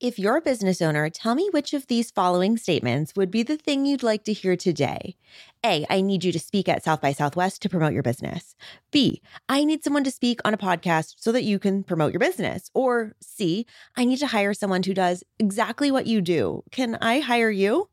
If you're a business owner, tell me which of these following statements would be the thing you'd like to hear today. A, I need you to speak at South by Southwest to promote your business. B, I need someone to speak on a podcast so that you can promote your business. Or C, I need to hire someone who does exactly what you do. Can I hire you?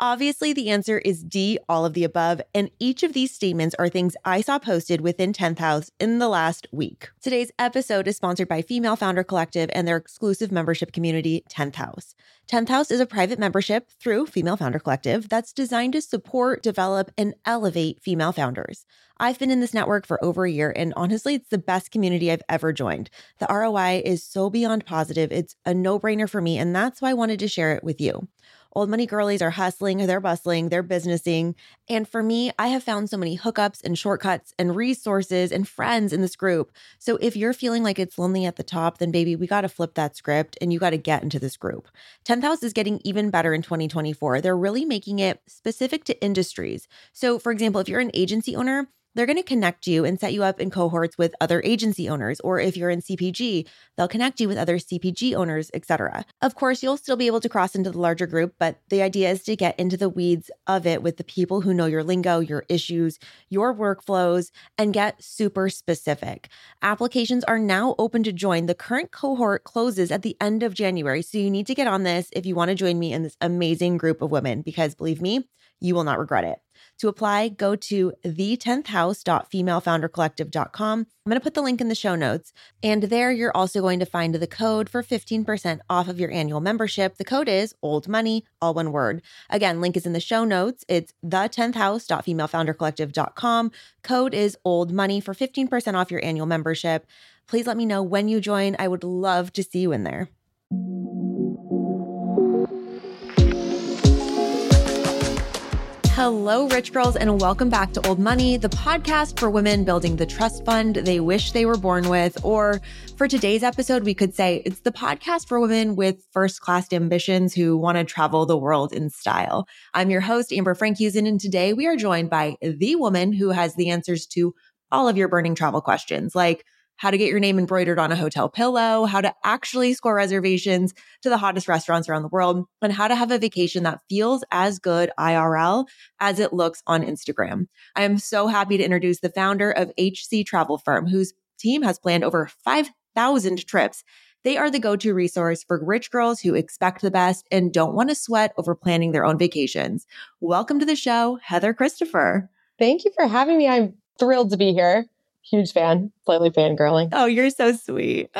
Obviously, the answer is D, all of the above. And each of these statements are things I saw posted within 10th House in the last week. Today's episode is sponsored by Female Founder Collective and their exclusive membership community, 10th House. 10th House is a private membership through Female Founder Collective that's designed to support, develop, and elevate female founders. I've been in this network for over a year, and honestly, it's the best community I've ever joined. The ROI is so beyond positive. It's a no brainer for me, and that's why I wanted to share it with you. Old money girlies are hustling, they're bustling, they're businessing. And for me, I have found so many hookups and shortcuts and resources and friends in this group. So if you're feeling like it's lonely at the top, then baby, we got to flip that script and you got to get into this group. 10th House is getting even better in 2024. They're really making it specific to industries. So, for example, if you're an agency owner, they're going to connect you and set you up in cohorts with other agency owners or if you're in CPG, they'll connect you with other CPG owners, etc. Of course, you'll still be able to cross into the larger group, but the idea is to get into the weeds of it with the people who know your lingo, your issues, your workflows and get super specific. Applications are now open to join. The current cohort closes at the end of January, so you need to get on this if you want to join me in this amazing group of women because believe me, you will not regret it. To apply, go to the10thhouse.femalefoundercollective.com. I'm going to put the link in the show notes. And there you're also going to find the code for 15% off of your annual membership. The code is old money, all one word. Again, link is in the show notes. It's the10thhouse.femalefoundercollective.com. Code is old money for 15% off your annual membership. Please let me know when you join. I would love to see you in there. Hello, rich girls, and welcome back to Old Money, the podcast for women building the trust fund they wish they were born with. Or for today's episode, we could say it's the podcast for women with first class ambitions who want to travel the world in style. I'm your host, Amber Frankhusen, and today we are joined by the woman who has the answers to all of your burning travel questions, like how to get your name embroidered on a hotel pillow, how to actually score reservations to the hottest restaurants around the world, and how to have a vacation that feels as good IRL as it looks on Instagram. I am so happy to introduce the founder of HC Travel Firm, whose team has planned over 5,000 trips. They are the go to resource for rich girls who expect the best and don't want to sweat over planning their own vacations. Welcome to the show, Heather Christopher. Thank you for having me. I'm thrilled to be here huge fan, slightly fangirling. Oh, you're so sweet.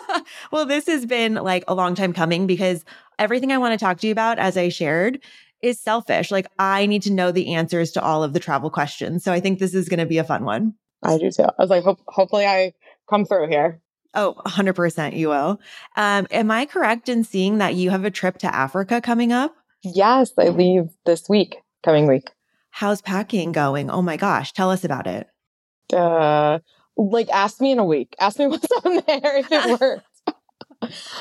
well, this has been like a long time coming because everything I want to talk to you about, as I shared, is selfish. Like, I need to know the answers to all of the travel questions. So I think this is going to be a fun one. I do too. I was like, hopefully, I come through here. Oh, 100% you will. Um, am I correct in seeing that you have a trip to Africa coming up? Yes, I leave this week, coming week. How's packing going? Oh my gosh, tell us about it uh, like ask me in a week. Ask me what's on there if it works.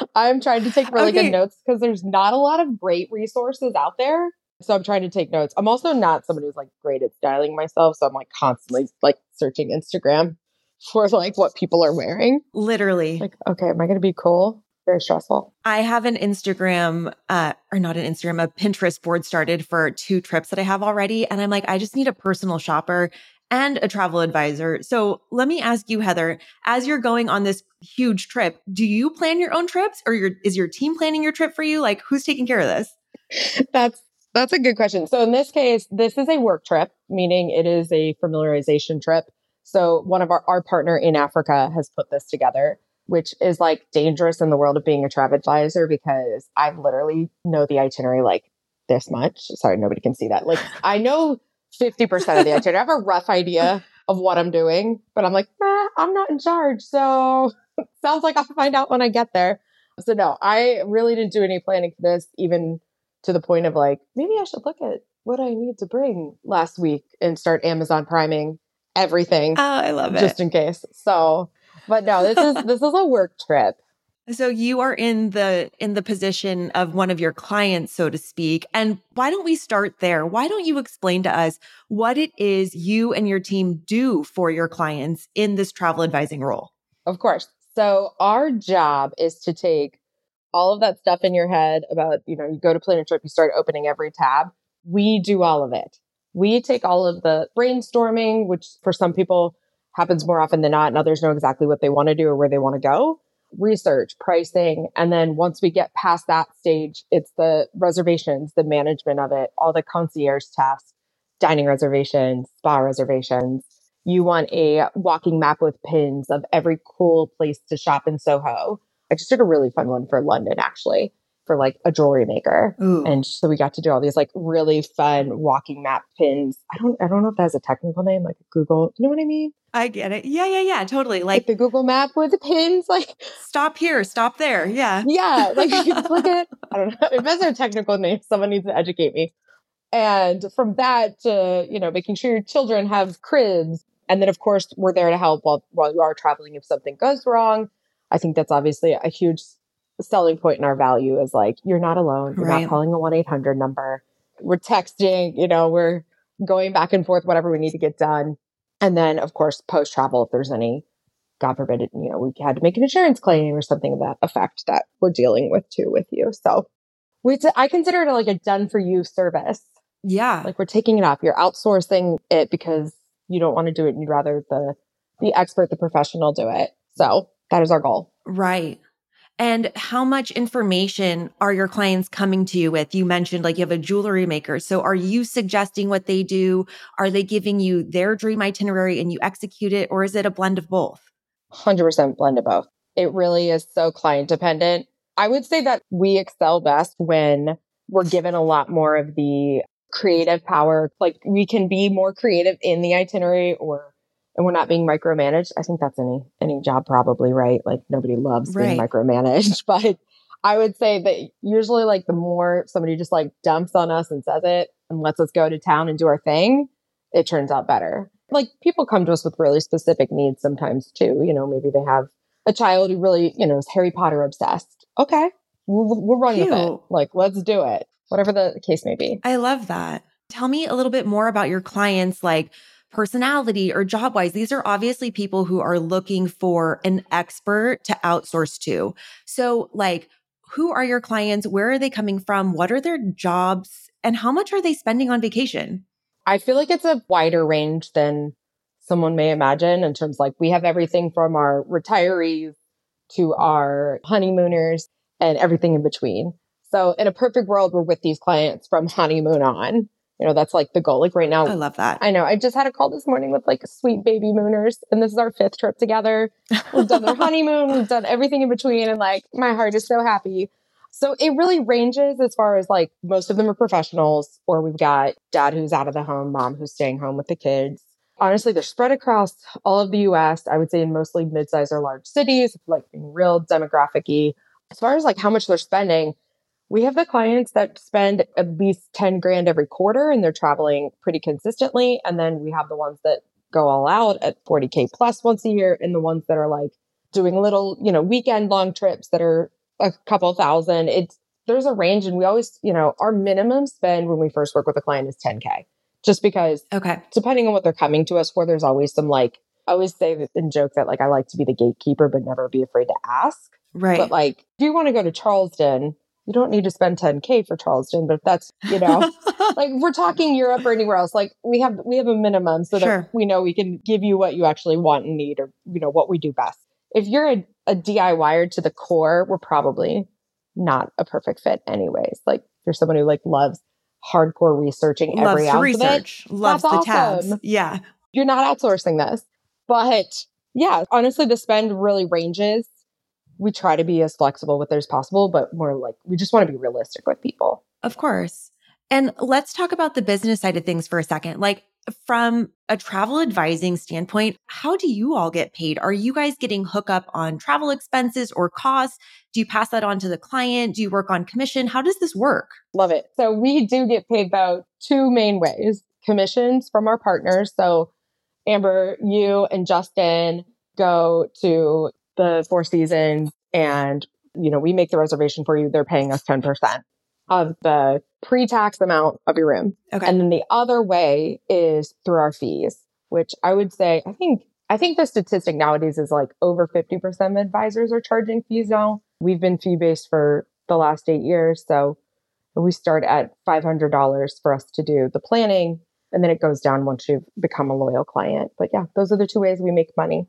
I'm trying to take really okay. good notes because there's not a lot of great resources out there. So I'm trying to take notes. I'm also not someone who's like great at styling myself. So I'm like constantly like searching Instagram for like what people are wearing. Literally. Like, okay, am I going to be cool? Very stressful. I have an Instagram, uh, or not an Instagram, a Pinterest board started for two trips that I have already. And I'm like, I just need a personal shopper and a travel advisor. So let me ask you, Heather, as you're going on this huge trip, do you plan your own trips or your, is your team planning your trip for you? Like who's taking care of this? That's that's a good question. So in this case, this is a work trip, meaning it is a familiarization trip. So one of our, our partner in Africa has put this together, which is like dangerous in the world of being a travel advisor because I literally know the itinerary like this much. Sorry, nobody can see that. Like I know 50% of the itinerary. I have a rough idea of what I'm doing, but I'm like, eh, I'm not in charge. So sounds like I'll find out when I get there. So no, I really didn't do any planning for this, even to the point of like, maybe I should look at what I need to bring last week and start Amazon priming everything. Oh, I love it. Just in case. So, but no, this is, this is a work trip. So you are in the in the position of one of your clients so to speak. And why don't we start there? Why don't you explain to us what it is you and your team do for your clients in this travel advising role? Of course. So our job is to take all of that stuff in your head about, you know, you go to plan a trip, you start opening every tab. We do all of it. We take all of the brainstorming, which for some people happens more often than not, and others know exactly what they want to do or where they want to go. Research, pricing. And then once we get past that stage, it's the reservations, the management of it, all the concierge tasks, dining reservations, spa reservations. You want a walking map with pins of every cool place to shop in Soho. I just did a really fun one for London, actually for like a jewelry maker. Ooh. And so we got to do all these like really fun walking map pins. I don't I don't know if that has a technical name, like Google. You know what I mean? I get it. Yeah, yeah, yeah, totally. Like, Like, the Google map with the pins. Like stop here, stop there. Yeah. yeah, like you can click it. I don't know. If that's a technical name, someone needs to educate me. And from that to, you know, making sure your children have cribs. And then of course we're there to help while while you are traveling if something goes wrong. I think that's obviously a huge selling point in our value is like you're not alone. You're Right. not calling a one eight hundred number. We're texting. You know, we're going back and forth whatever we need to get done. And then of course post travel if there's any, God forbid, you know, we had to make an insurance claim or something of that effect that we're dealing with too with you. So we t- I consider it like a done for you service. Yeah. Like we're taking it off. You're outsourcing it because you don't want to do it. and You'd rather the the expert, the professional do it. So that is our goal. Right. And how much information are your clients coming to you with? You mentioned like you have a jewelry maker. So are you suggesting what they do? Are they giving you their dream itinerary and you execute it? Or is it a blend of both? 100% blend of both. It really is so client dependent. I would say that we excel best when we're given a lot more of the creative power. Like we can be more creative in the itinerary or and we're not being micromanaged. I think that's any any job probably, right? Like nobody loves being micromanaged, but I would say that usually like the more somebody just like dumps on us and says it and lets us go to town and do our thing, it turns out better. Like people come to us with really specific needs sometimes too. You know, maybe they have a child who really, you know, is Harry Potter obsessed. Okay, we'll, we'll run with it. Like, let's do it. Whatever the case may be. I love that. Tell me a little bit more about your clients, like personality or job wise. These are obviously people who are looking for an expert to outsource to. So, like, who are your clients? Where are they coming from? What are their jobs? And how much are they spending on vacation? I feel like it's a wider range than someone may imagine in terms like we have everything from our retirees to our honeymooners and everything in between. So in a perfect world, we're with these clients from honeymoon on. You know, that's like the goal. Like right now, I love that. I know. I just had a call this morning with like sweet baby mooners, and this is our fifth trip together. We've done their honeymoon, we've done everything in between, and like my heart is so happy. So it really ranges as far as like most of them are professionals, or we've got dad who's out of the home, mom who's staying home with the kids. Honestly, they're spread across all of the US. I would say in mostly mid-sized or large cities, like being real demographic. As far as like how much they're spending, we have the clients that spend at least 10 grand every quarter and they're traveling pretty consistently. And then we have the ones that go all out at 40K plus once a year and the ones that are like doing little, you know, weekend long trips that are a couple thousand. It's, there's a range and we always, you know, our minimum spend when we first work with a client is 10K just because Okay. depending on what they're coming to us for, there's always some like, I always say that and joke that like I like to be the gatekeeper, but never be afraid to ask. Right. But like, if you want to go to Charleston, you don't need to spend 10k for Charleston, but that's you know, like we're talking Europe or anywhere else. Like we have we have a minimum so Sure. that we know we can give you what you actually want and need, or you know what we do best. If you're a, a DIYer to the core, we're probably not a perfect fit, anyways. Like if you're someone who like loves hardcore researching loves every ounce of it, research, loves the That's tabs. Yeah. you're not outsourcing this. But yeah, honestly, the spend really ranges. We try to be as flexible with it as possible, but more like we just want to be realistic with people. Of course. And let's talk about the business side of things for a second. Like from a travel advising standpoint, how do you all get paid? Are you guys getting hookup on travel expenses or costs? Do you pass that on to the client? Do you work on commission? How does this work? Love it. So we do get paid about two main ways commissions from our partners. So Amber, you and Justin go to the Four Seasons and, you know, we make the reservation for you. They're paying us 10% of the pre tax amount of your room. Okay. And then the other way is through our fees, which I would say, I think, I think the statistic nowadays is like over 50% of advisors are charging fees now. We've been fee based for the last eight years. So we start at $500 for us to do the planning. And then it goes down once you've become a loyal client. But yeah, those are the two ways we make money.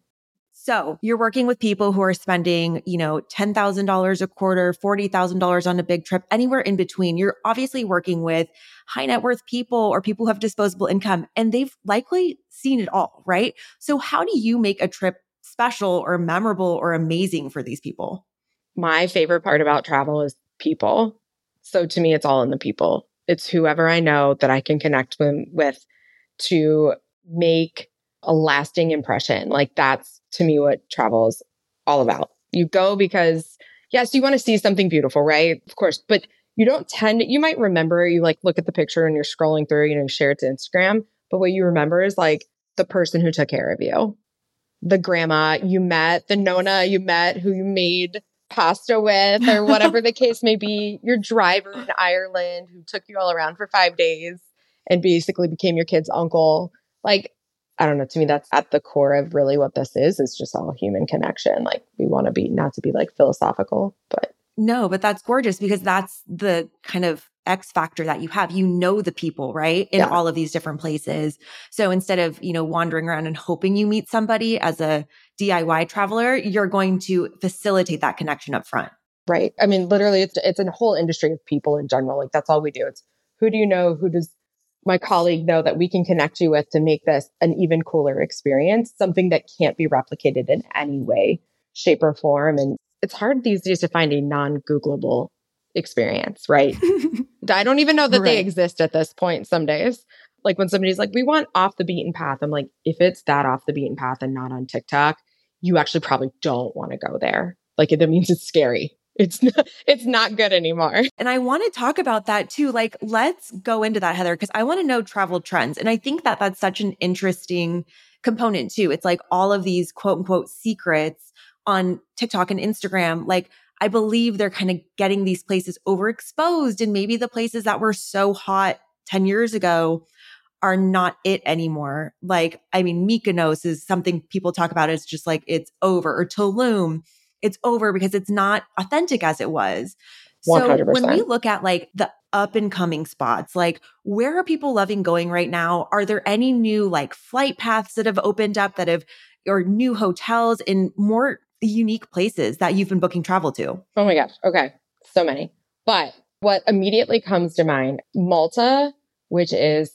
So you're working with people who are spending, you know, $10,000 a quarter, $40,000 on a big trip, anywhere in between. You're obviously working with high net worth people or people who have disposable income and they've likely seen it all, right? So how do you make a trip special or memorable or amazing for these people? My favorite part about travel is people. So to me, it's all in the people. It's whoever I know that I can connect with to make a lasting impression. Like that's to me what travel is all about. You go because yes, you want to see something beautiful, right? Of course, but you don't tend you might remember you like look at the picture and you're scrolling through, you know, share it to Instagram, but what you remember is like the person who took care of you. The grandma you met, the nona you met who you made pasta with or whatever the case may be, your driver in Ireland who took you all around for 5 days and basically became your kid's uncle. Like I don't know, to me, that's at the core of really what this is. It's just all human connection. Like we want to be, not to be like philosophical, but. No, but that's gorgeous because that's the kind of X factor that you have. You know the people, right? In yeah. all of these different places. So instead of, you know, wandering around and hoping you meet somebody as a DIY traveler, you're going to facilitate that connection up front. Right. I mean, literally it's it's a whole industry of people in general. Like that's all we do. It's who do you know? Who does my colleague know that we can connect you with to make this an even cooler experience, something that can't be replicated in any way, shape, or form. And it's hard these days to find a non Googleable experience, right? I don't even know that right. they exist at this point some days. Like when somebody's like, we want off the beaten path, I'm like, if it's that off the beaten path and not on TikTok, you actually probably don't want to go there. Like that means it's scary it's not, it's not good anymore. And I want to talk about that too. Like, let's go into that, Heather, because I want to know travel trends. And I think that that's such an interesting component too. It's like all of these quote unquote secrets on TikTok and Instagram. Like, I believe they're kind of getting these places overexposed. And maybe the places that were so hot 10 years ago are not it anymore. Like, I mean, Mykonos is something people talk about It's just like it's over, or Tulum it's over because it's not authentic as it was. 100%. So when we look at like the up and coming spots, like where are people loving going right now? Are there any new like flight paths that have opened up that have or new hotels in more unique places that you've been booking travel to? Oh my gosh. Okay. So many. But what immediately comes to mind, Malta, which is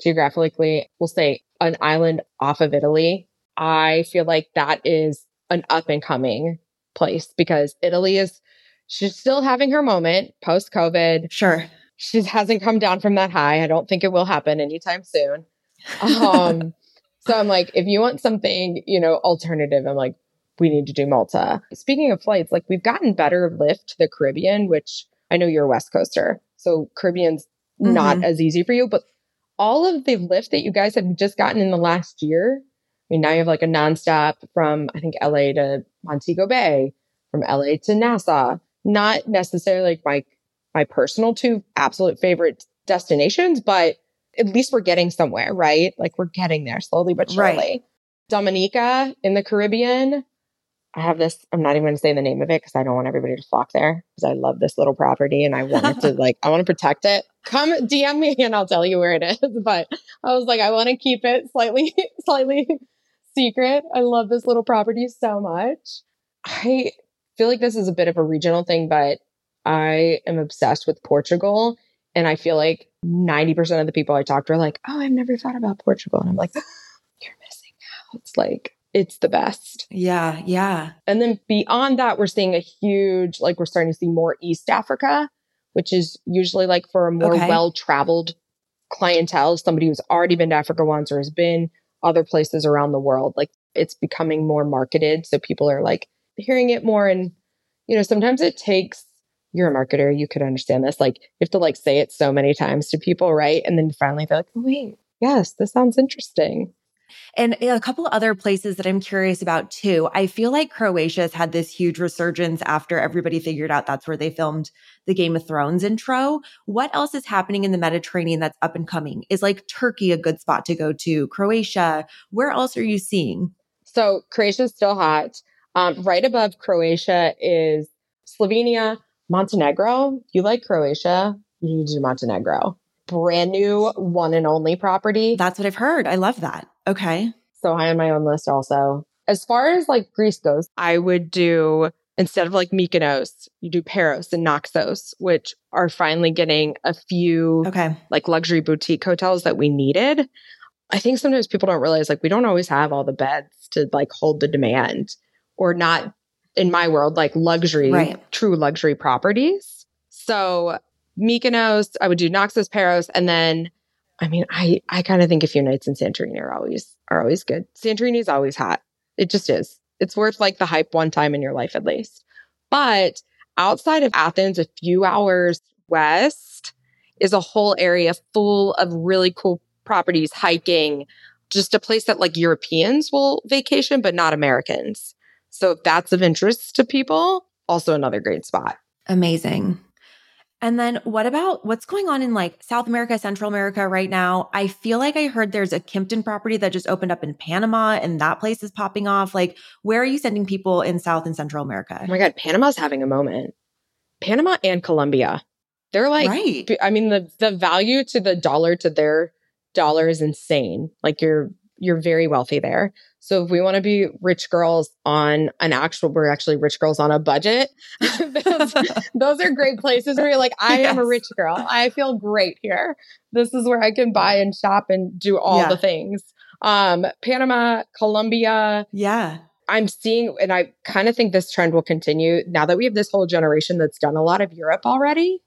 geographically, we'll say an island off of Italy. I feel like that is an up and coming place because Italy is she's still having her moment post COVID. Sure. She hasn't come down from that high. I don't think it will happen anytime soon. Um, so I'm like, if you want something, you know, alternative, I'm like, we need to do Malta. Speaking of flights, like we've gotten better lift to the Caribbean, which I know you're a West Coaster. So Caribbean's mm-hmm. not as easy for you, but all of the lift that you guys have just gotten in the last year mean, now you have like a nonstop from, I think, LA to Montego Bay, from LA to Nassau. Not necessarily like my, my personal two absolute favorite destinations, but at least we're getting somewhere, right? Like we're getting there slowly but surely. Right. Dominica in the Caribbean. I have this, I'm not even going to say the name of it because I don't want everybody to flock there because I love this little property and I want to like, I want to protect it. Come DM me and I'll tell you where it is. But I was like, I want to keep it slightly, slightly secret. I love this little property so much. I feel like this is a bit of a regional thing, but I am obsessed with Portugal. And I feel like 90% of the people I talk to are like, oh, I've never thought about Portugal. And I'm like, you're missing out. It's like, it's the best. Yeah. Yeah. And then beyond that, we're seeing a huge, like, we're starting to see more East Africa, which is usually like for a more okay. well traveled clientele, somebody who's already been to Africa once or has been other places around the world. Like it's becoming more marketed. So people are like hearing it more. And, you know, sometimes it takes, you're a marketer, you could understand this. Like you have to like say it so many times to people, right? And then finally they're like, oh, wait, yes, this sounds interesting. And a couple other places that I'm curious about too. I feel like Croatia has had this huge resurgence after everybody figured out that's where they filmed the Game of Thrones intro. What else is happening in the Mediterranean that's up and coming? Is like Turkey a good spot to go to? Croatia? Where else are you seeing? So Croatia is still hot. Um, right above Croatia is Slovenia, Montenegro. You like Croatia? You need to do Montenegro. Brand new one and only property. That's what I've heard. I love that. Okay. So high on my own list also. As far as like Greece goes, I would do instead of like Mykonos, you do Paros and Naxos, which are finally getting a few Okay. like luxury boutique hotels that we needed. I think sometimes people don't realize like we don't always have all the beds to like hold the demand or not in my world like luxury, Right. true luxury properties. So Mykonos, I would do Naxos, Paros, and then I mean I I kind of think a few nights in Santorini are always are always good. Santorini is always hot. It just is. It's worth like the hype one time in your life at least. But outside of Athens, a few hours west is a whole area full of really cool properties, hiking, just a place that like Europeans will vacation, but not Americans. So if that's of interest to people, also another great spot. Amazing. And then what about what's going on in like South America, Central America right now? I feel like I heard there's a Kimpton property that just opened up in Panama and that place is popping off. Like, where are you sending people in South and Central America? Oh my God, Panama's having a moment. Panama and Colombia. They're like, right. I mean, the the value to the dollar to their dollar is insane. Like you're you're very wealthy there. So if we want to be rich girls on an actual, we're actually rich girls on a budget. those, those are great places where you're like, I am a rich girl. I feel great here. This is where I can buy and shop and do all Yeah. the things. Um, Panama, Colombia, yeah. I'm seeing, and I kind of think this trend will continue now that we have this whole generation that's done a lot of Europe already.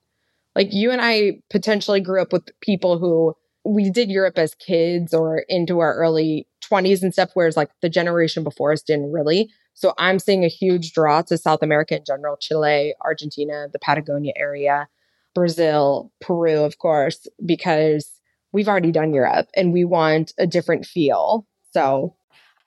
Like you and I potentially grew up with people who we did Europe as kids or into our early 20s and stuff, whereas like the generation before us didn't really. So I'm seeing a huge draw to South America in general, Chile, Argentina, the Patagonia area, Brazil, Peru, of course, because we've already done Europe and we want a different feel. So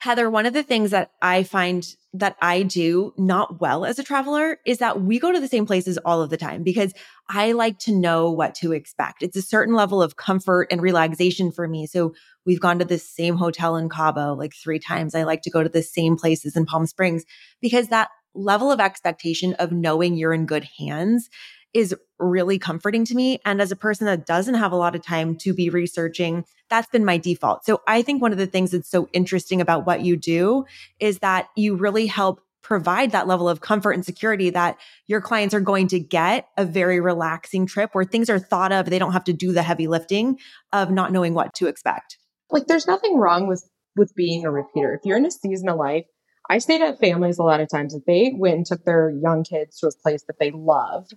Heather, one of the things that I find that I do not well as a traveler is that we go to the same places all of the time because I like to know what to expect. It's a certain level of comfort and relaxation for me. So we've gone to the same hotel in Cabo like three times. I like to go to the same places in Palm Springs because that level of expectation of knowing you're in good hands is really comforting to me. And as a person that doesn't have a lot of time to be researching, that's been my default. So I think one of the things that's so interesting about what you do is that you really help provide that level of comfort and security that your clients are going to get a very relaxing trip where things are thought of. They don't have to do the heavy lifting of not knowing what to expect. like there's nothing wrong with with being a repeater. If you're in a season of life, I stayed at families a lot of times that they went and took their young kids to a place that they love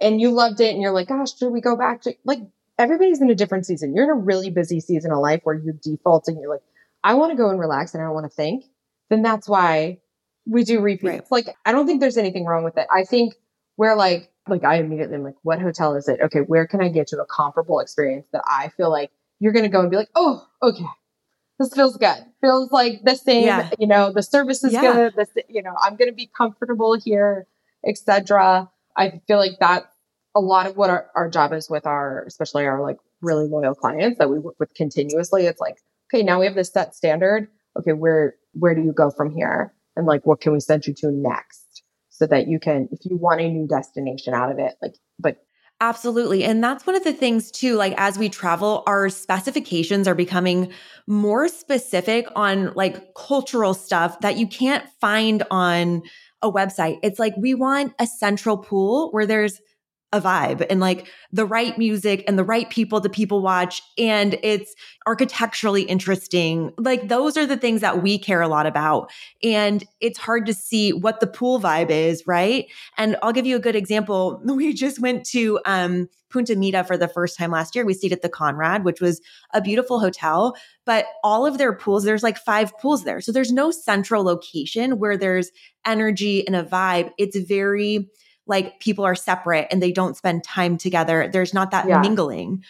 and you loved it and you're like, gosh, should we go back to like everybody's in a different season. You're in a really busy season of life where you're defaulting, you're like, I want to go and relax and I don't want to think. Then that's why we do repeats. Right. Like I don't think there's anything wrong with it. I think we're like like I immediately am like, what hotel is it? Okay, where can I get to a comparable experience that I feel like you're gonna go and be like, oh, okay. This feels good. Feels like the same, Yeah. you know, the service is Yeah. good. This, you know, I'm gonna be comfortable here, etc. I feel like that a lot of what our, our job is with our, especially our like really loyal clients that we work with continuously. It's like, okay, now we have this set standard. Okay, where where do you go from here? And like, what can we send you to next? So that you can, if you want a new destination out of it, like, but Absolutely. And that's one of the things too, like as we travel, our specifications are becoming more specific on like cultural stuff that you can't find on a website. It's like we want a central pool where there's a vibe and like the right music and the right people to people watch and it's architecturally interesting. Like those are the things that we care a lot about. And it's hard to see what the pool vibe is, right? And I'll give you a good example. We just went to um, Punta Mita for the first time last year. We stayed at the Conrad, which was a beautiful hotel, but all of their pools, there's like five pools there. So there's no central location where there's energy and a vibe. It's very like people are separate and they don't spend time together. There's not that Yeah. mingling.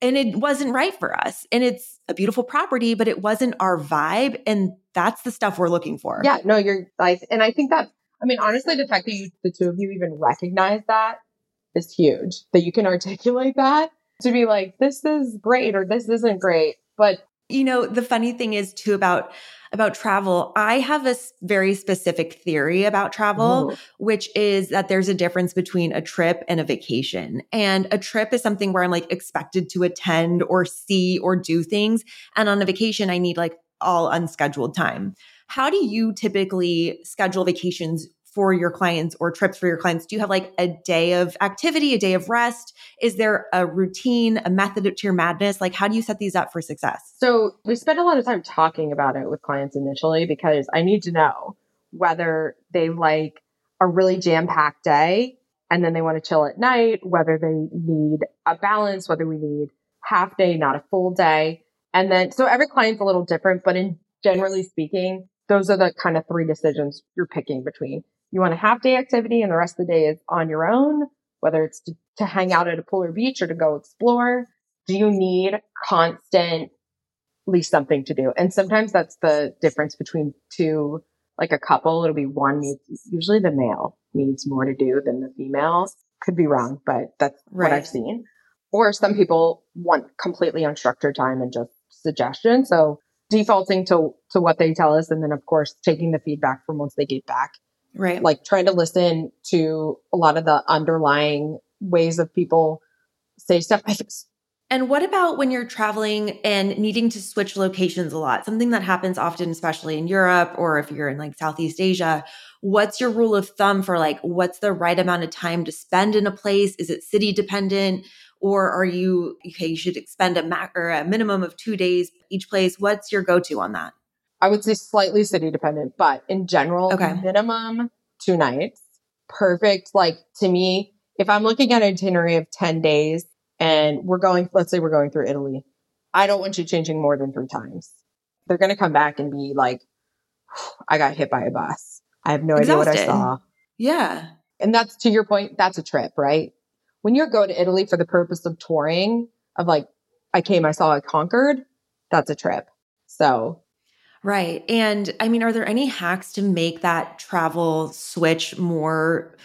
And it wasn't right for us. And it's a beautiful property, but it wasn't our vibe. And that's the stuff we're looking for. yeah, no, you're like, and I think that, I mean, honestly, the fact that you, the two of you even recognize that is huge, that you can articulate that to be like, this is great or this isn't great. But You know, the funny thing is too about about travel, I have a very specific theory about travel, Ooh. which is that there's a difference between a trip and a vacation. And a trip is something where I'm like expected to attend or see or do things. And on a vacation, I need like all unscheduled time. How do you typically schedule vacations for your clients or trips for your clients? Do you have like a day of activity, a day of rest? Is there a routine, a method to your madness? Like, how do you set these up for success? So, we spend a lot of time talking about it with clients initially because I need to know whether they like a really jam packed day and then they want to chill at night, whether they need a balance, whether we need half day, not a full day. And then, so every client's a little different, but in generally speaking, those are the kind of three decisions you're picking between you want a half day activity and the rest of the day is on your own, whether it's to, to hang out at a pool or beach or to go explore. Do you need constantly something to do? And sometimes that's the difference between two, like a couple. It'll be one needs, usually the male needs more to do than the female. Could be wrong, but that's right. what I've seen. Or some people want completely unstructured time and just suggestions. So defaulting to, to what they tell us. And then of course, taking the feedback from once they get back Right. Like trying to listen to a lot of the underlying ways of people say stuff. And what about when you're traveling and needing to switch locations a lot? Something that happens often, especially in Europe or if you're in like Southeast Asia. What's your rule of thumb for like what's the right amount of time to spend in a place? Is it city dependent? Or are you okay? You should spend a, ma- or a minimum of two days each place. What's your go to on that? I would say slightly city dependent, but in general, okay. minimum two nights. Perfect. Like to me, if I'm looking at an itinerary of 10 days and we're going, let's say we're going through Italy, I don't want you changing more than three times. They're going to come back and be like, I got hit by a bus. I have no Exhausted. idea what I saw. Yeah. And that's to your point, that's a trip, right? When you go to Italy for the purpose of touring, of like, I came, I saw, I conquered, that's a trip. So Right. And I mean, are there any hacks to make that travel switch more,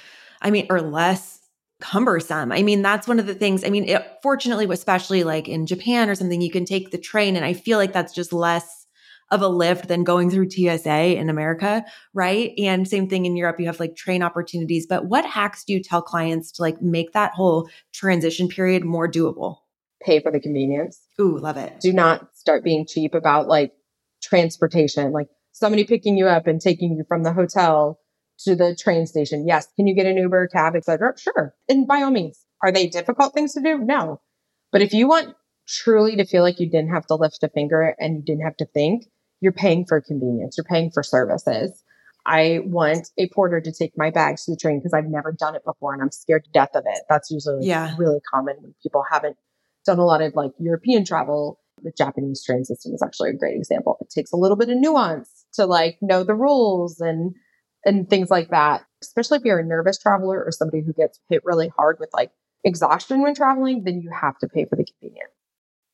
I mean, or less cumbersome? I mean, that's one of the things. I mean, it, fortunately, especially like in Japan or something, you can take the train. And I feel like that's just less of a lift than going through TSA in America. Right. And same thing in Europe, you have like train opportunities. But what hacks do you tell clients to like make that whole transition period more doable? Pay for the convenience. Ooh, love it. Do not start being cheap about like transportation, like somebody picking you up and taking you from the hotel to the train station. Yes. Can you get an Uber, cab, etc.? Sure. And by all means, are they difficult things to do? No. But if you want truly to feel like you didn't have to lift a finger and you didn't have to think, you're paying for convenience. You're paying for services. I want a porter to take my bags to the train because I've never done it before and I'm scared to death of it. That's usually yeah. really common when people haven't done a lot of like European travel the Japanese train system is actually a great example. It takes a little bit of nuance to like know the rules and and things like that. Especially if you're a nervous traveler or somebody who gets hit really hard with like exhaustion when traveling, then you have to pay for the convenience.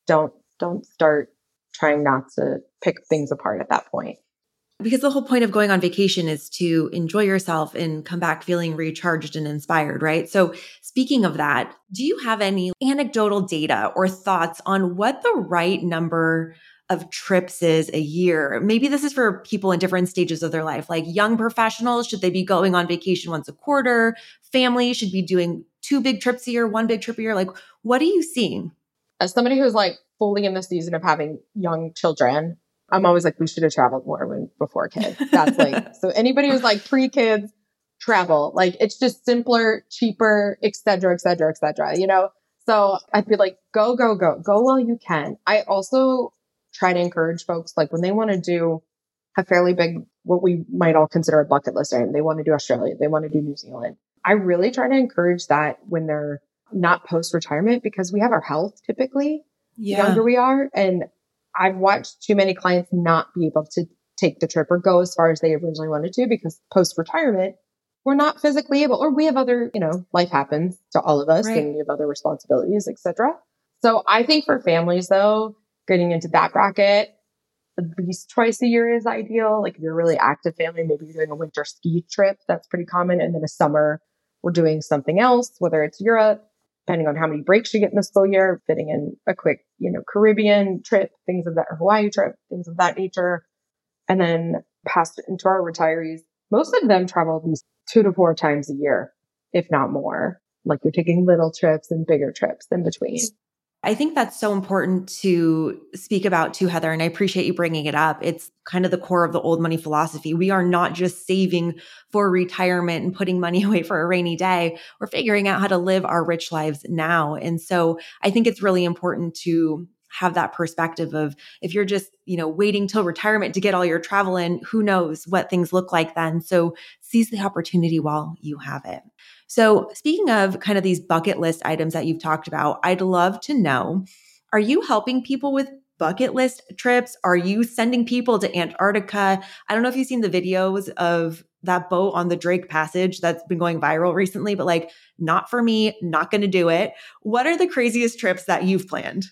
Don't don't start trying not to pick things apart at that point because the whole point of going on vacation is to enjoy yourself and come back feeling recharged and inspired, right? So, speaking of that, do you have any anecdotal data or thoughts on what the right number of trips is a year? Maybe this is for people in different stages of their life, like young professionals, should they be going on vacation once a quarter? Families should be doing two big trips a year, one big trip a year. Like, what are you seeing? As somebody who's like fully in the season of having young children, I'm always like, we should have traveled more when before kids. That's like, so anybody who's like pre kids, travel. Like it's just simpler, cheaper, et cetera, et cetera, et cetera, you know? So I'd be like, go, go, go, go while you can. I also try to encourage folks, like when they want to do a fairly big, what we might all consider a bucket list item, they want to do Australia, they want to do New Zealand. I really try to encourage that when they're not post retirement because we have our health typically. Yeah. younger we are. And I've watched too many clients not be able to take the trip or go as far as they originally wanted to because post retirement, we're not physically able, or we have other, you know, life happens to all of us right. and we have other responsibilities, etc. So I think for families though, getting into that bracket, at least twice a year is ideal. Like if you're a really active family, maybe you're doing a winter ski trip. That's pretty common. And then a summer, we're doing something else, whether it's Europe, depending on how many breaks you get in the school year, fitting in a quick, you know, Caribbean trip, things of that, or Hawaii trip, things of that nature. And then passed into our retirees. Most of them travel at least two to four times a year, if not more. Like you're taking little trips and bigger trips in between. I think that's so important to speak about too, Heather. And I appreciate you bringing it up. It's kind of the core of the old money philosophy. We are not just saving for retirement and putting money away for a rainy day. We're figuring out how to live our rich lives now. And so I think it's really important to have that perspective of if you're just, you know, waiting till retirement to get all your travel in, who knows what things look like then. So seize the opportunity while you have it. So, speaking of kind of these bucket list items that you've talked about, I'd love to know are you helping people with bucket list trips? Are you sending people to Antarctica? I don't know if you've seen the videos of that boat on the Drake Passage that's been going viral recently, but like, not for me, not going to do it. What are the craziest trips that you've planned?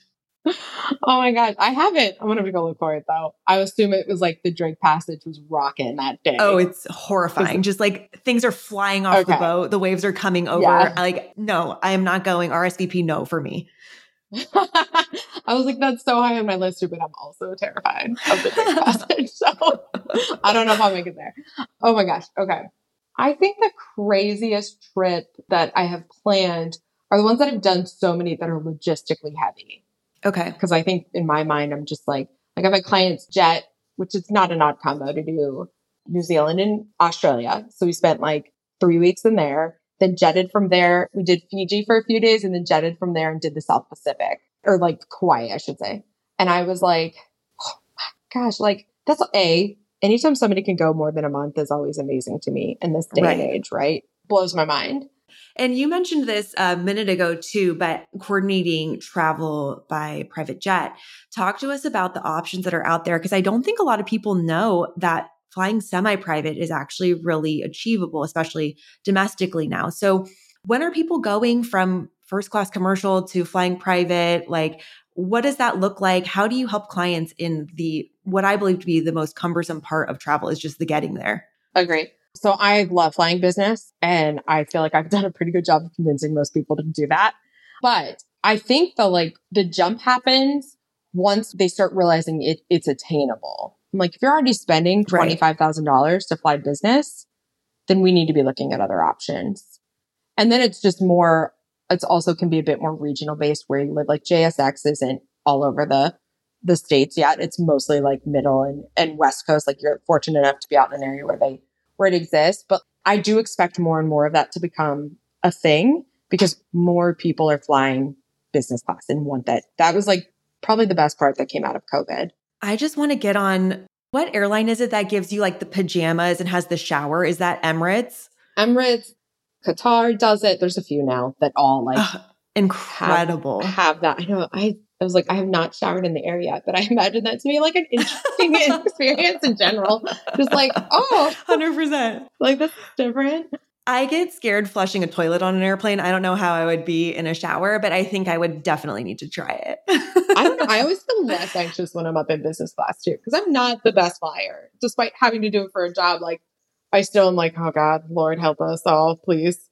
Oh my gosh, I haven't. I'm gonna go look for it though. I assume it was like the Drake Passage was rocking that day. Oh, it's horrifying. Just like things are flying off okay. the boat, the waves are coming over. Yeah. Like, no, I am not going. RSVP, no for me. I was like, that's so high on my list, but I'm also terrified of the Drake Passage. So I don't know if I'll make it there. Oh my gosh. Okay. I think the craziest trip that I have planned are the ones that I've done so many that are logistically heavy. Okay. Because I think in my mind, I'm just like, like I have a client's jet, which is not an odd combo to do New Zealand and Australia. So we spent like three weeks in there, then jetted from there. We did Fiji for a few days and then jetted from there and did the South Pacific or like Kauai, I should say. And I was like, oh my gosh, like that's a, anytime somebody can go more than a month is always amazing to me in this day right. and age, right? Blows my mind. And you mentioned this a minute ago too, but coordinating travel by private jet. Talk to us about the options that are out there because I don't think a lot of people know that flying semi private is actually really achievable, especially domestically now. So, when are people going from first class commercial to flying private? Like, what does that look like? How do you help clients in the what I believe to be the most cumbersome part of travel is just the getting there? Agree. So I love flying business and I feel like I've done a pretty good job of convincing most people to do that. But I think the like the jump happens once they start realizing it, it's attainable. I'm like, if you're already spending $25,000 to fly business, then we need to be looking at other options. And then it's just more, it's also can be a bit more regional based where you live. Like JSX isn't all over the, the states yet. It's mostly like middle and, and west coast. Like you're fortunate enough to be out in an area where they where it exists. But I do expect more and more of that to become a thing because more people are flying business class and want that. That was like probably the best part that came out of COVID. I just want to get on what airline is it that gives you like the pajamas and has the shower? Is that Emirates? Emirates, Qatar does it. There's a few now that all like incredible have, have that. I know. I I was like, I have not showered in the air yet, but I imagine that to be like an interesting experience in general. Just like, oh, 100%. Like, this is different. I get scared flushing a toilet on an airplane. I don't know how I would be in a shower, but I think I would definitely need to try it. I don't know. I always feel less anxious when I'm up in business class too, because I'm not the best flyer. Despite having to do it for a job, like I still am like, oh God, Lord help us all, please.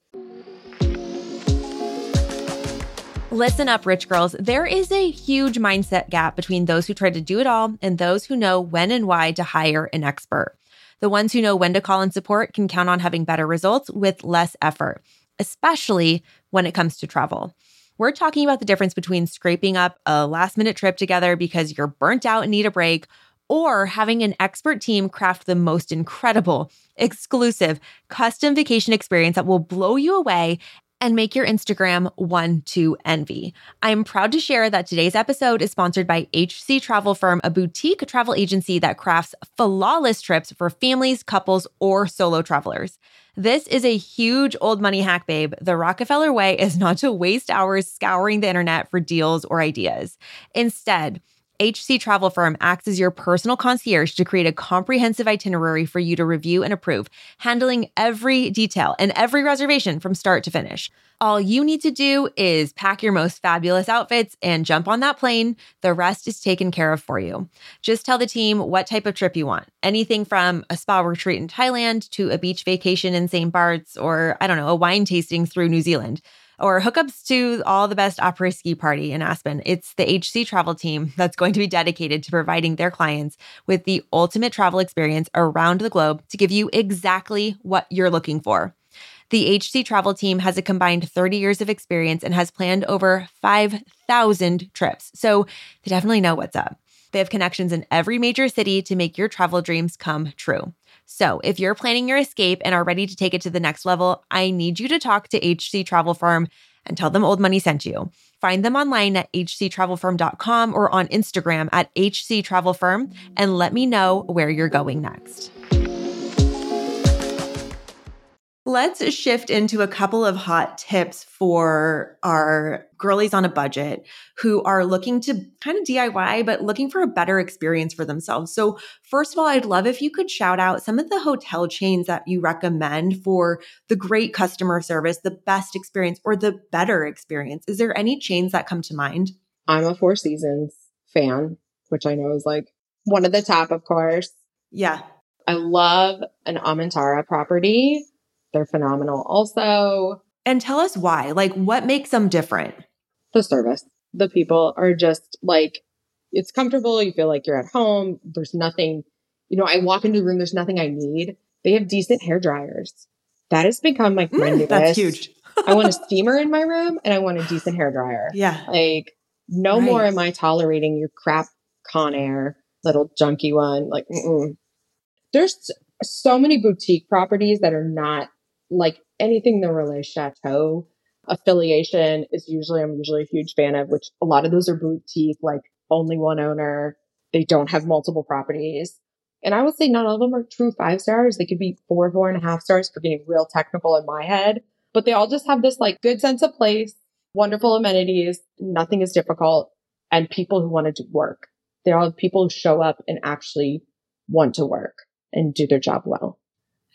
Listen up, rich girls. There is a huge mindset gap between those who try to do it all and those who know when and why to hire an expert. The ones who know when to call in support can count on having better results with less effort, especially when it comes to travel. We're talking about the difference between scraping up a last minute trip together because you're burnt out and need a break, or having an expert team craft the most incredible, exclusive, custom vacation experience that will blow you away and make your Instagram one to envy. I'm proud to share that today's episode is sponsored by HC Travel Firm, a boutique travel agency that crafts flawless trips for families, couples, or solo travelers. This is a huge old money hack, babe. The Rockefeller way is not to waste hours scouring the internet for deals or ideas. Instead, HC Travel Firm acts as your personal concierge to create a comprehensive itinerary for you to review and approve, handling every detail and every reservation from start to finish. All you need to do is pack your most fabulous outfits and jump on that plane. The rest is taken care of for you. Just tell the team what type of trip you want anything from a spa retreat in Thailand to a beach vacation in St. Bart's or, I don't know, a wine tasting through New Zealand. Or hookups to all the best après ski party in Aspen. It's the HC travel team that's going to be dedicated to providing their clients with the ultimate travel experience around the globe to give you exactly what you're looking for. The HC travel team has a combined 30 years of experience and has planned over 5,000 trips. So they definitely know what's up. They have connections in every major city to make your travel dreams come true. So, if you're planning your escape and are ready to take it to the next level, I need you to talk to HC Travel Firm and tell them Old Money sent you. Find them online at hctravelfirm.com or on Instagram at hctravelfirm mm-hmm. and let me know where you're going next. Let's shift into a couple of hot tips for our girlies on a budget who are looking to kind of DIY, but looking for a better experience for themselves. So, first of all, I'd love if you could shout out some of the hotel chains that you recommend for the great customer service, the best experience, or the better experience. Is there any chains that come to mind? I'm a Four Seasons fan, which I know is like one of the top, of course. Yeah. I love an Amantara property they're phenomenal also. And tell us why. Like, what makes them different? The service. The people are just like, it's comfortable. You feel like you're at home. There's nothing, you know, I walk into the room, there's nothing I need. They have decent hair dryers. That has become like my mm, That's huge. I want a steamer in my room and I want a decent hair dryer. Yeah. Like, no right. more am I tolerating your crap Conair, little junky one. Like, mm-mm. there's so many boutique properties that are not like anything the Relais Chateau affiliation is usually, I'm usually a huge fan of, which a lot of those are boutique, like only one owner. They don't have multiple properties. And I would say not all of them are true five stars. They could be four, four and a half stars for getting real technical in my head, but they all just have this like good sense of place, wonderful amenities. Nothing is difficult and people who want to work. They all have people who show up and actually want to work and do their job well.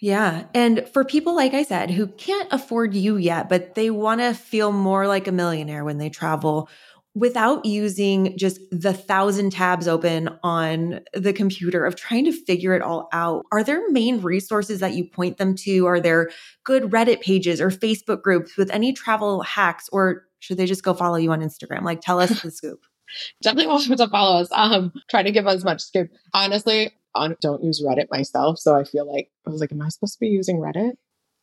Yeah. And for people, like I said, who can't afford you yet, but they want to feel more like a millionaire when they travel without using just the thousand tabs open on the computer of trying to figure it all out, are there main resources that you point them to? Are there good Reddit pages or Facebook groups with any travel hacks, or should they just go follow you on Instagram? Like, tell us the scoop. Definitely want to follow us. Um, try to give as much scoop. Honestly, on, don't use Reddit myself. So I feel like I was like, am I supposed to be using Reddit?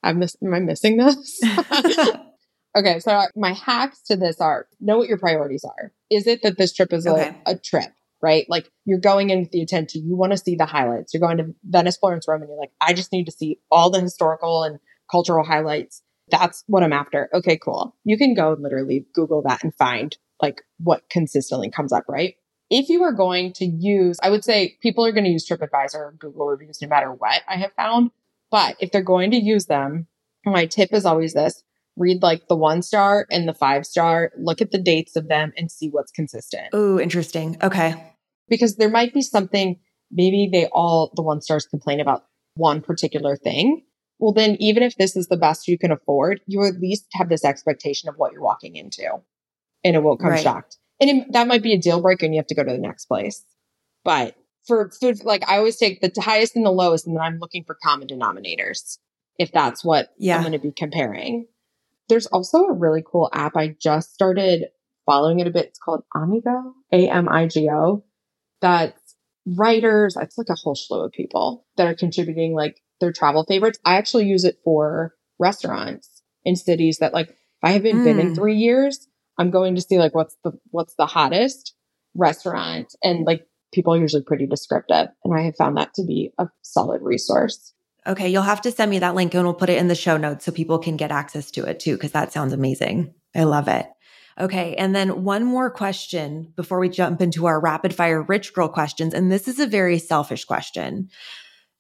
I'm miss, am I missing this? okay. So my hacks to this are know what your priorities are. Is it that this trip is okay. a, a trip? right? Like you're going in with the attention, you want to see the highlights. You're going to Venice, Florence, Rome, and you're like, I just need to see all the historical and cultural highlights. That's what I'm after. Okay, cool. You can go literally Google that and find like what consistently comes up, right? If you are going to use, I would say people are going to use TripAdvisor or Google reviews no matter what I have found. But if they're going to use them, my tip is always this read like the one star and the five star, look at the dates of them and see what's consistent. Oh, interesting. Okay. Because there might be something, maybe they all, the one stars complain about one particular thing. Well, then even if this is the best you can afford, you at least have this expectation of what you're walking into and it won't come right. shocked and it, that might be a deal breaker and you have to go to the next place. But for food, like I always take the highest and the lowest, and then I'm looking for common denominators if that's what yeah. I'm going to be comparing. There's also a really cool app. I just started following it a bit. It's called AmiGo, A M I G O. That's writers. It's like a whole slew of people that are contributing like their travel favorites. I actually use it for restaurants in cities that like I haven't mm. been in hmm. three years. I'm going to see like what's the what's the hottest restaurant and like people are usually pretty descriptive and I have found that to be a solid resource. Okay, you'll have to send me that link and we'll put it in the show notes so people can get access to it too cuz that sounds amazing. I love it. Okay, and then one more question before we jump into our rapid fire rich girl questions and this is a very selfish question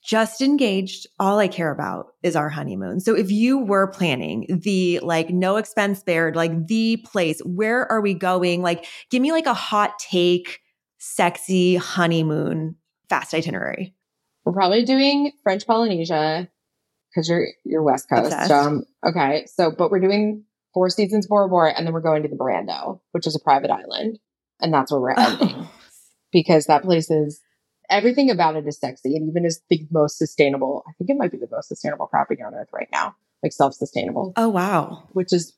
just engaged. All I care about is our honeymoon. So if you were planning the like no expense spared, like the place, where are we going? Like give me like a hot take, sexy honeymoon fast itinerary. We're probably doing French Polynesia because you're you're West Coast. Um, okay, so but we're doing Four Seasons Bora Bora, and then we're going to the Brando, which is a private island, and that's where we're ending oh. because that place is everything about it is sexy and even is the most sustainable. I think it might be the most sustainable property on earth right now, like self sustainable. Oh, wow. Which is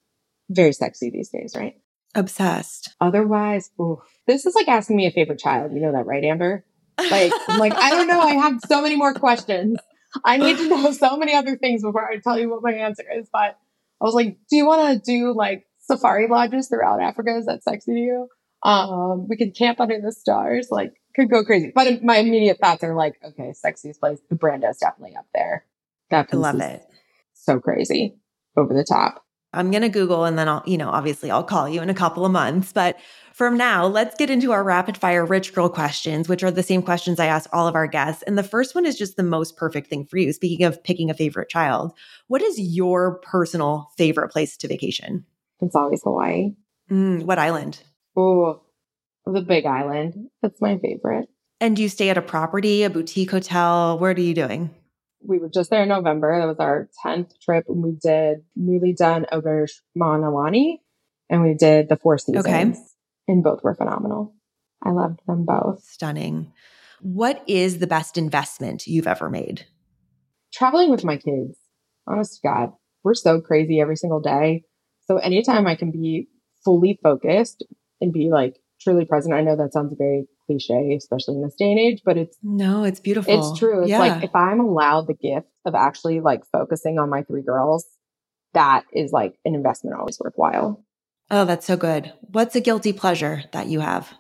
very sexy these days, right? Obsessed. Otherwise, ooh, this is like asking me a favorite child. You know that, right, Amber? Like, I'm like, I don't know. I have so many more questions. I need to know so many other things before I tell you what my answer is. But I was like, do you want to do like safari lodges throughout Africa? Is that sexy to you? Um, we can camp under the stars. Like, could go crazy. But my immediate thoughts are like, okay, sexiest place. The brand is definitely up there. That I love it. So crazy, over the top. I'm going to Google and then I'll, you know, obviously I'll call you in a couple of months. But from now, let's get into our rapid fire rich girl questions, which are the same questions I ask all of our guests. And the first one is just the most perfect thing for you. Speaking of picking a favorite child, what is your personal favorite place to vacation? It's always Hawaii. Mm, what island? Oh, the big island. That's my favorite. And do you stay at a property, a boutique hotel? Where are you doing? we were just there in November. That was our 10th trip. And we did newly done Auberge Mauna and we did the Four Seasons. Okay. And both were phenomenal. I loved them both. Stunning. What is the best investment you've ever made? Traveling with my kids. Honest to God, we're so crazy every single day. So anytime I can be fully focused and be like truly present, I know that sounds very cliche, especially in this day and age, but it's no, it's beautiful. It's true. It's yeah. like if I'm allowed the gift of actually like focusing on my three girls, that is like an investment always worthwhile. Oh, that's so good. What's a guilty pleasure that you have?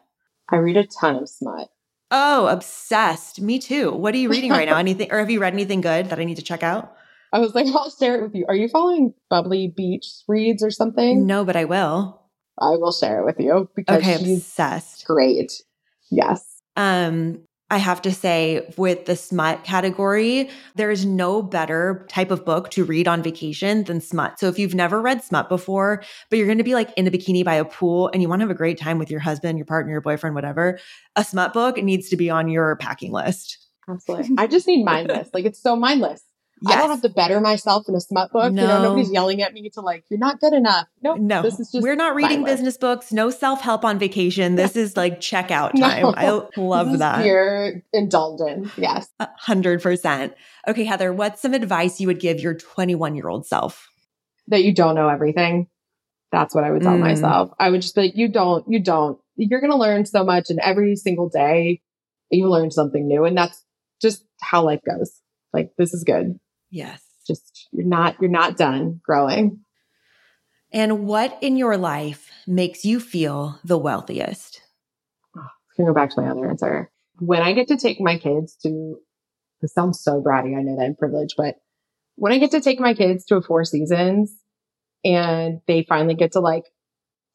I read a ton of smut. Oh, obsessed. Me too. What are you reading right now? Anything or have you read anything good that I need to check out? I was like, I'll share it with you. Are you following Bubbly Beach Reads or something? No, but I will. I will share it with you because okay, obsessed. Great. Yes. Um, I have to say, with the smut category, there is no better type of book to read on vacation than smut. So if you've never read smut before, but you're going to be like in a bikini by a pool and you want to have a great time with your husband, your partner, your boyfriend, whatever, a smut book needs to be on your packing list. Absolutely. I just need mindless. Like it's so mindless. Yes. I don't have to better myself in a smut book. No. You know, nobody's yelling at me to like, you're not good enough. Nope, no, this is just we're not reading mindless. business books. No self help on vacation. This is like checkout time. No. I love that. You're indulgent. Yes, hundred percent. Okay, Heather, what's some advice you would give your 21 year old self? That you don't know everything. That's what I would tell mm. myself. I would just be like, you don't, you don't. You're going to learn so much, and every single day you learn something new, and that's just how life goes. Like this is good. Yes. Just you're not you're not done growing. And what in your life makes you feel the wealthiest? Ah, oh, can go back to my other answer. When I get to take my kids to this sounds so bratty, I know that I'm privileged, but when I get to take my kids to a four seasons and they finally get to like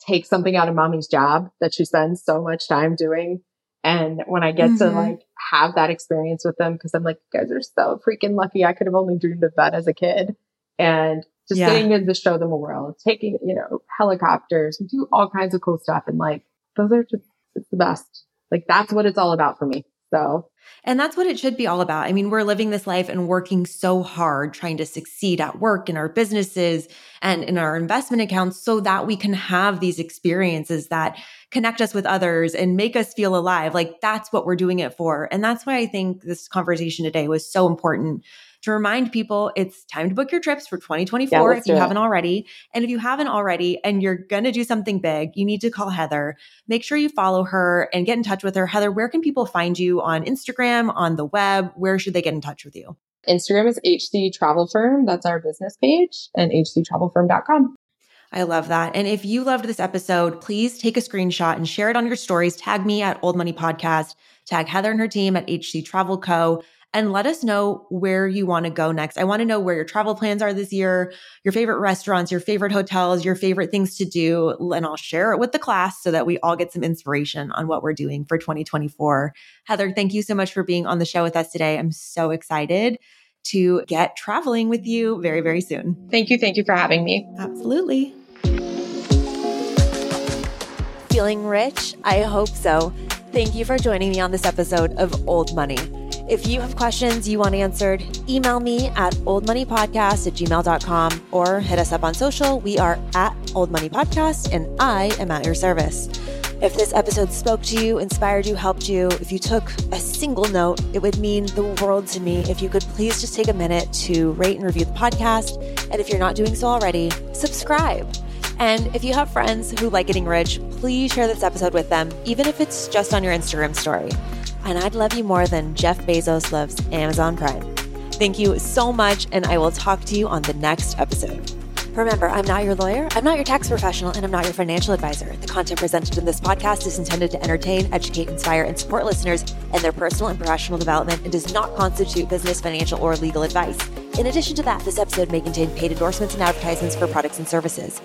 take something out of mommy's job that she spends so much time doing. And when I get mm-hmm. to like have that experience with them because I'm like, you guys are so freaking lucky. I could have only dreamed of that as a kid. And just yeah. getting to show them a world, taking, you know, helicopters, we do all kinds of cool stuff. And like, those are just, it's the best. Like, that's what it's all about for me. So, and that's what it should be all about. I mean, we're living this life and working so hard trying to succeed at work in our businesses and in our investment accounts so that we can have these experiences that connect us with others and make us feel alive. Like that's what we're doing it for. And that's why I think this conversation today was so important to remind people it's time to book your trips for 2024 yeah, if you haven't already. And if you haven't already and you're going to do something big, you need to call Heather. Make sure you follow her and get in touch with her. Heather, where can people find you on Instagram, on the web? Where should they get in touch with you? Instagram is HC Travel Firm. That's our business page and hctravelfirm.com. I love that. And if you loved this episode, please take a screenshot and share it on your stories. Tag me at Old Money Podcast, tag Heather and her team at HC Travel Co. And let us know where you want to go next. I want to know where your travel plans are this year, your favorite restaurants, your favorite hotels, your favorite things to do. And I'll share it with the class so that we all get some inspiration on what we're doing for 2024. Heather, thank you so much for being on the show with us today. I'm so excited to get traveling with you very, very soon. Thank you. Thank you for having me. Absolutely. Feeling rich? I hope so. Thank you for joining me on this episode of Old Money. If you have questions you want answered, email me at oldmoneypodcast at gmail.com or hit us up on social. We are at Old Money Podcast and I am at your service. If this episode spoke to you, inspired you, helped you, if you took a single note, it would mean the world to me if you could please just take a minute to rate and review the podcast. And if you're not doing so already, subscribe. And if you have friends who like getting rich, please share this episode with them, even if it's just on your Instagram story. And I'd love you more than Jeff Bezos loves Amazon Prime. Thank you so much, and I will talk to you on the next episode. Remember, I'm not your lawyer, I'm not your tax professional, and I'm not your financial advisor. The content presented in this podcast is intended to entertain, educate, inspire, and support listeners in their personal and professional development and does not constitute business, financial, or legal advice. In addition to that, this episode may contain paid endorsements and advertisements for products and services.